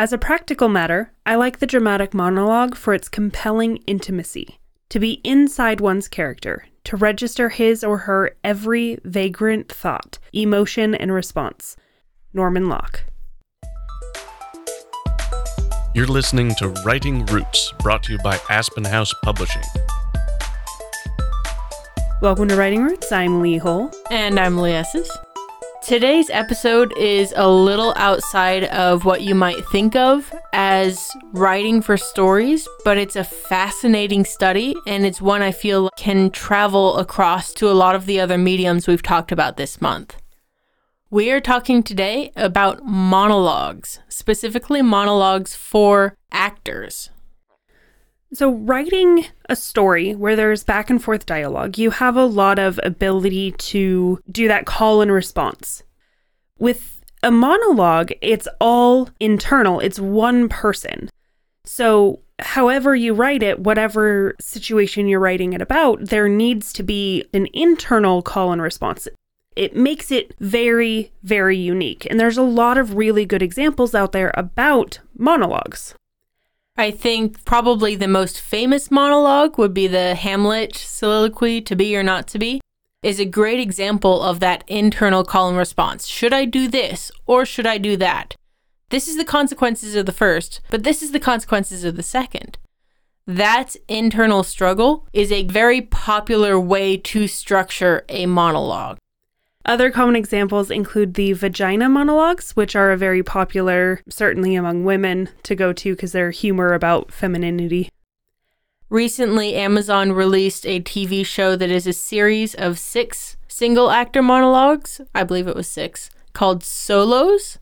As a practical matter, I like the dramatic monologue for its compelling intimacy. To be inside one's character, to register his or her every vagrant thought, emotion, and response. Norman Lock. You're listening to Writing Roots, brought to you by Aspen House Publishing. Welcome to Writing Roots. I'm Lee Hull. And I'm Lee Esses. Today's episode is a little outside of what you might think of as writing for stories, but it's a fascinating study and it's one I feel can travel across to a lot of the other mediums we've talked about this month. We are talking today about monologues, specifically monologues for actors. So, writing a story where there's back and forth dialogue, you have a lot of ability to do that call and response. With a monologue, it's all internal, it's one person. So, however you write it, whatever situation you're writing it about, there needs to be an internal call and response. It makes it very, very unique. And there's a lot of really good examples out there about monologues. I think probably the most famous monologue would be the Hamlet soliloquy, To Be or Not to Be, is a great example of that internal call and response. Should I do this or should I do that? This is the consequences of the first, but this is the consequences of the second. That internal struggle is a very popular way to structure a monologue. Other common examples include the vagina monologues, which are a very popular, certainly among women, to go to because they're humor about femininity. Recently, Amazon released a TV show that is a series of six single actor monologues, I believe it was six, called Solos,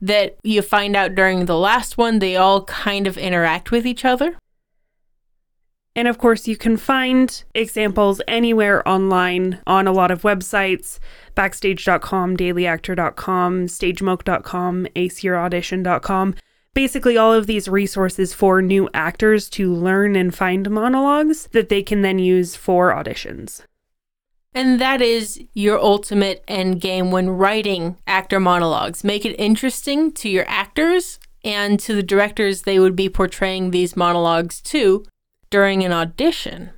that you find out during the last one, they all kind of interact with each other. And of course, you can find examples anywhere online on a lot of websites backstage.com, dailyactor.com, stagemilk.com, aceyouraudition.com. Basically, all of these resources for new actors to learn and find monologues that they can then use for auditions. And that is your ultimate end game when writing actor monologues. Make it interesting to your actors and to the directors they would be portraying these monologues to during an audition.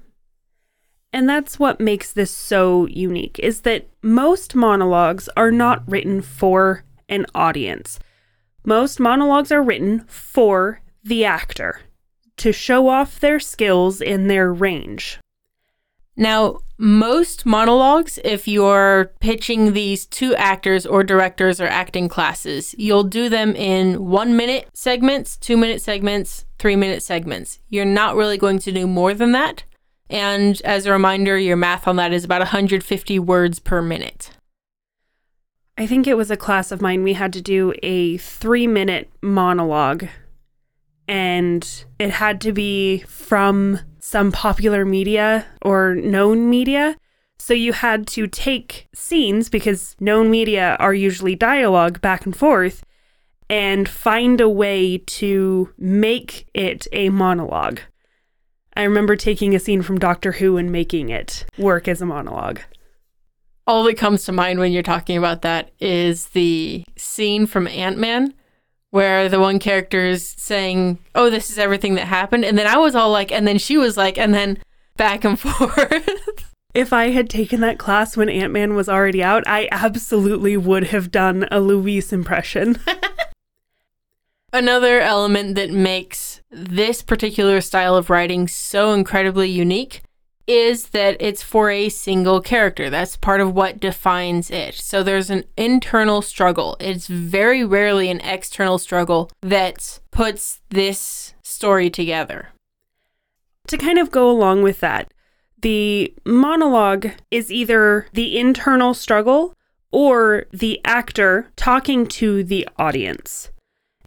And that's what makes this so unique is that most monologues are not written for an audience. Most monologues are written for the actor to show off their skills in their range. Now, most monologues, if you're pitching these to actors or directors or acting classes, you'll do them in one minute segments, two minute segments, three minute segments. You're not really going to do more than that. And as a reminder, your math on that is about 150 words per minute. I think it was a class of mine. We had to do a three minute monologue, and it had to be from some popular media or known media. So you had to take scenes because known media are usually dialogue back and forth and find a way to make it a monologue. I remember taking a scene from Doctor Who and making it work as a monologue. All that comes to mind when you're talking about that is the scene from Ant Man where the one character is saying, Oh, this is everything that happened. And then I was all like, and then she was like, and then back and forth. If I had taken that class when Ant Man was already out, I absolutely would have done a Luis impression. Another element that makes this particular style of writing so incredibly unique is that it's for a single character. That's part of what defines it. So there's an internal struggle. It's very rarely an external struggle that puts this story together. To kind of go along with that, the monologue is either the internal struggle or the actor talking to the audience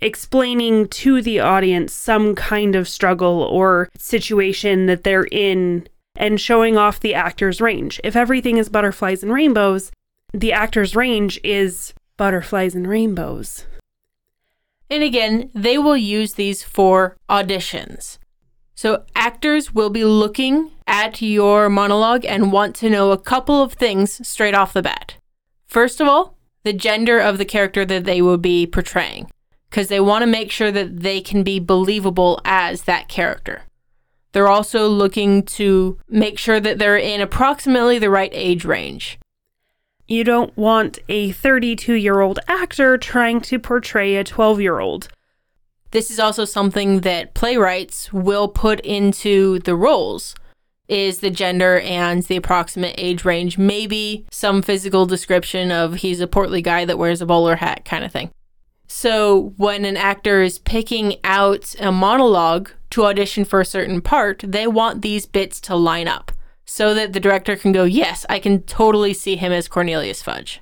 explaining to the audience some kind of struggle or situation that they're in and showing off the actor's range. If everything is butterflies and rainbows, the actor's range is butterflies and rainbows. And again, they will use these for auditions. So actors will be looking at your monologue and want to know a couple of things straight off the bat. First of all, the gender of the character that they will be portraying because they want to make sure that they can be believable as that character. They're also looking to make sure that they're in approximately the right age range. You don't want a 32 year old actor trying to portray a 12 year old. This is also something that playwrights will put into the roles is the gender and the approximate age range, maybe some physical description of he's a portly guy that wears a bowler hat kind of thing. So when an actor is picking out a monologue to audition for a certain part, they want these bits to line up so that the director can go, Yes, I can totally see him as Cornelius Fudge.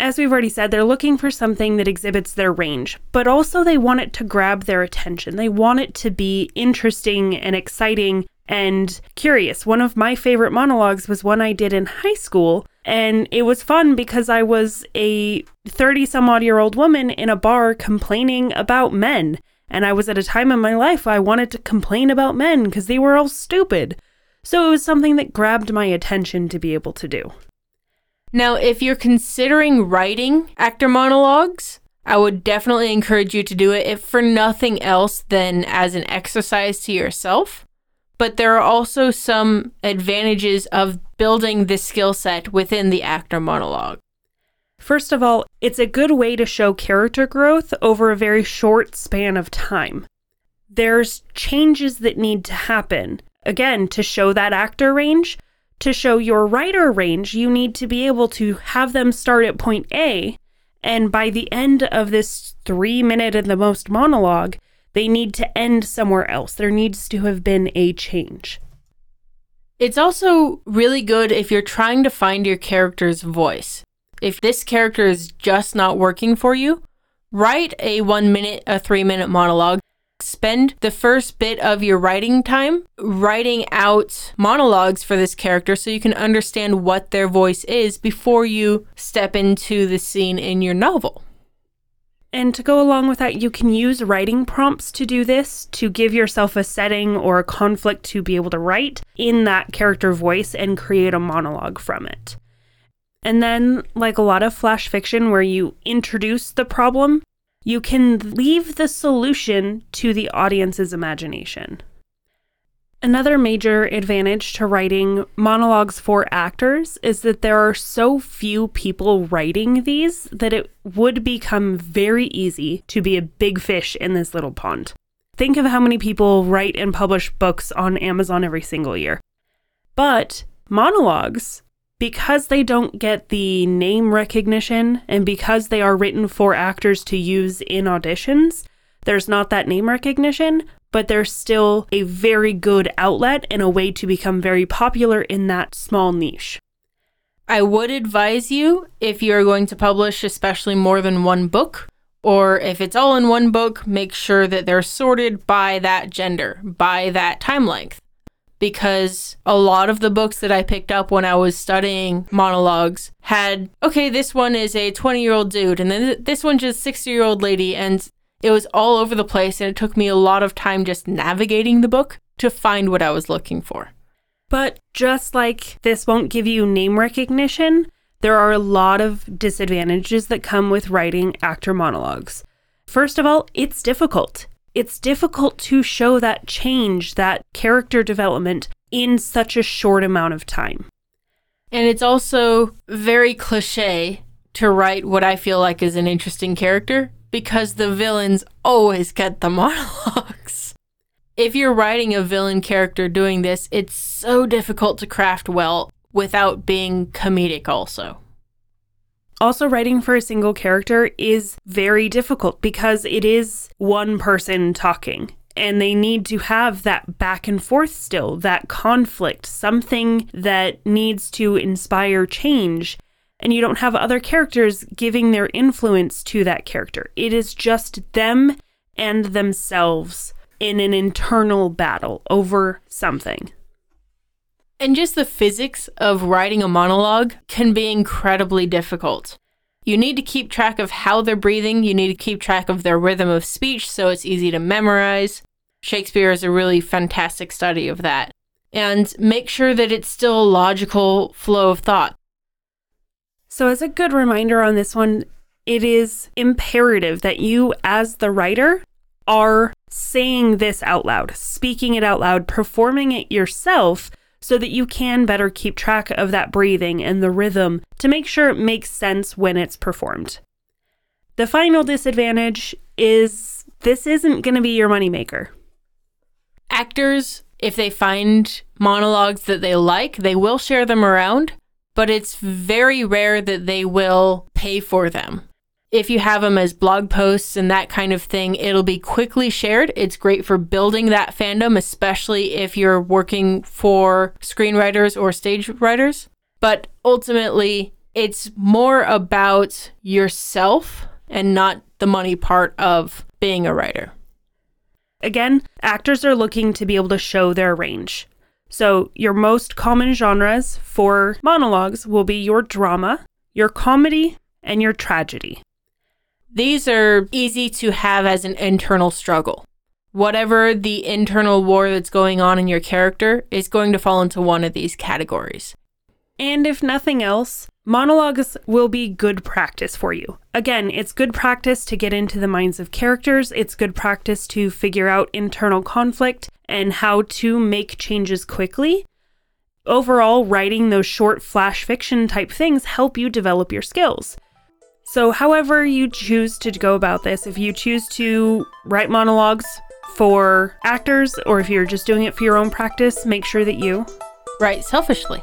As we've already said, they're looking for something that exhibits their range, but also they want it to grab their attention. They want it to be interesting and exciting and curious. One of my favorite monologues was one I did in high school, and it was fun because I was a 30 some odd year old woman in a bar complaining about men. And I was at a time in my life I wanted to complain about men because they were all stupid. So it was something that grabbed my attention to be able to do. Now, if you're considering writing actor monologues, I would definitely encourage you to do it, if for nothing else than as an exercise to yourself. But there are also some advantages of building this skill set within the actor monologue. First of all, it's a good way to show character growth over a very short span of time. There's changes that need to happen. Again, to show that actor range, to show your writer range, you need to be able to have them start at point A, and by the end of this three minute and the most monologue, they need to end somewhere else. There needs to have been a change. It's also really good if you're trying to find your character's voice. If this character is just not working for you, write a one minute, a three minute monologue spend the first bit of your writing time writing out monologues for this character so you can understand what their voice is before you step into the scene in your novel. And to go along with that, you can use writing prompts to do this to give yourself a setting or a conflict to be able to write in that character voice and create a monologue from it. And then, like a lot of flash fiction where you introduce the problem, you can leave the solution to the audience's imagination. Another major advantage to writing monologues for actors is that there are so few people writing these that it would become very easy to be a big fish in this little pond. Think of how many people write and publish books on Amazon every single year. But monologues because they don't get the name recognition and because they are written for actors to use in auditions, there's not that name recognition, but there's still a very good outlet and a way to become very popular in that small niche. I would advise you if you're going to publish, especially more than one book, or if it's all in one book, make sure that they're sorted by that gender, by that time length because a lot of the books that I picked up when I was studying monologues had, okay, this one is a 20 year old dude, and then this one's just 60 year old lady, and it was all over the place, and it took me a lot of time just navigating the book to find what I was looking for. But just like this won't give you name recognition, there are a lot of disadvantages that come with writing actor monologues. First of all, it's difficult it's difficult to show that change, that character development in such a short amount of time. And it's also very cliche to write what I feel like is an interesting character because the villains always get the monologues. if you're writing a villain character doing this, it's so difficult to craft well without being comedic, also. Also, writing for a single character is very difficult because it is one person talking. And they need to have that back and forth still, that conflict, something that needs to inspire change. And you don't have other characters giving their influence to that character. It is just them and themselves in an internal battle over something. And just the physics of writing a monologue can be incredibly difficult. You need to keep track of how they're breathing, you need to keep track of their rhythm of speech so it's easy to memorize. Shakespeare is a really fantastic study of that. And make sure that it's still a logical flow of thought. So, as a good reminder on this one, it is imperative that you, as the writer, are saying this out loud, speaking it out loud, performing it yourself so that you can better keep track of that breathing and the rhythm to make sure it makes sense when it's performed. The final disadvantage is this isn't going to be your moneymaker. Actors, if they find monologues that they like, they will share them around, but it's very rare that they will pay for them. If you have them as blog posts and that kind of thing, it'll be quickly shared. It's great for building that fandom, especially if you're working for screenwriters or stage writers. But ultimately, it's more about yourself and not the money part of being a writer. Again, actors are looking to be able to show their range. So, your most common genres for monologues will be your drama, your comedy, and your tragedy. These are easy to have as an internal struggle. Whatever the internal war that's going on in your character is going to fall into one of these categories. And if nothing else, monologues will be good practice for you. Again, it's good practice to get into the minds of characters, it's good practice to figure out internal conflict and how to make changes quickly. Overall, writing those short flash fiction type things help you develop your skills. So, however you choose to go about this, if you choose to write monologues for actors or if you're just doing it for your own practice, make sure that you write selfishly.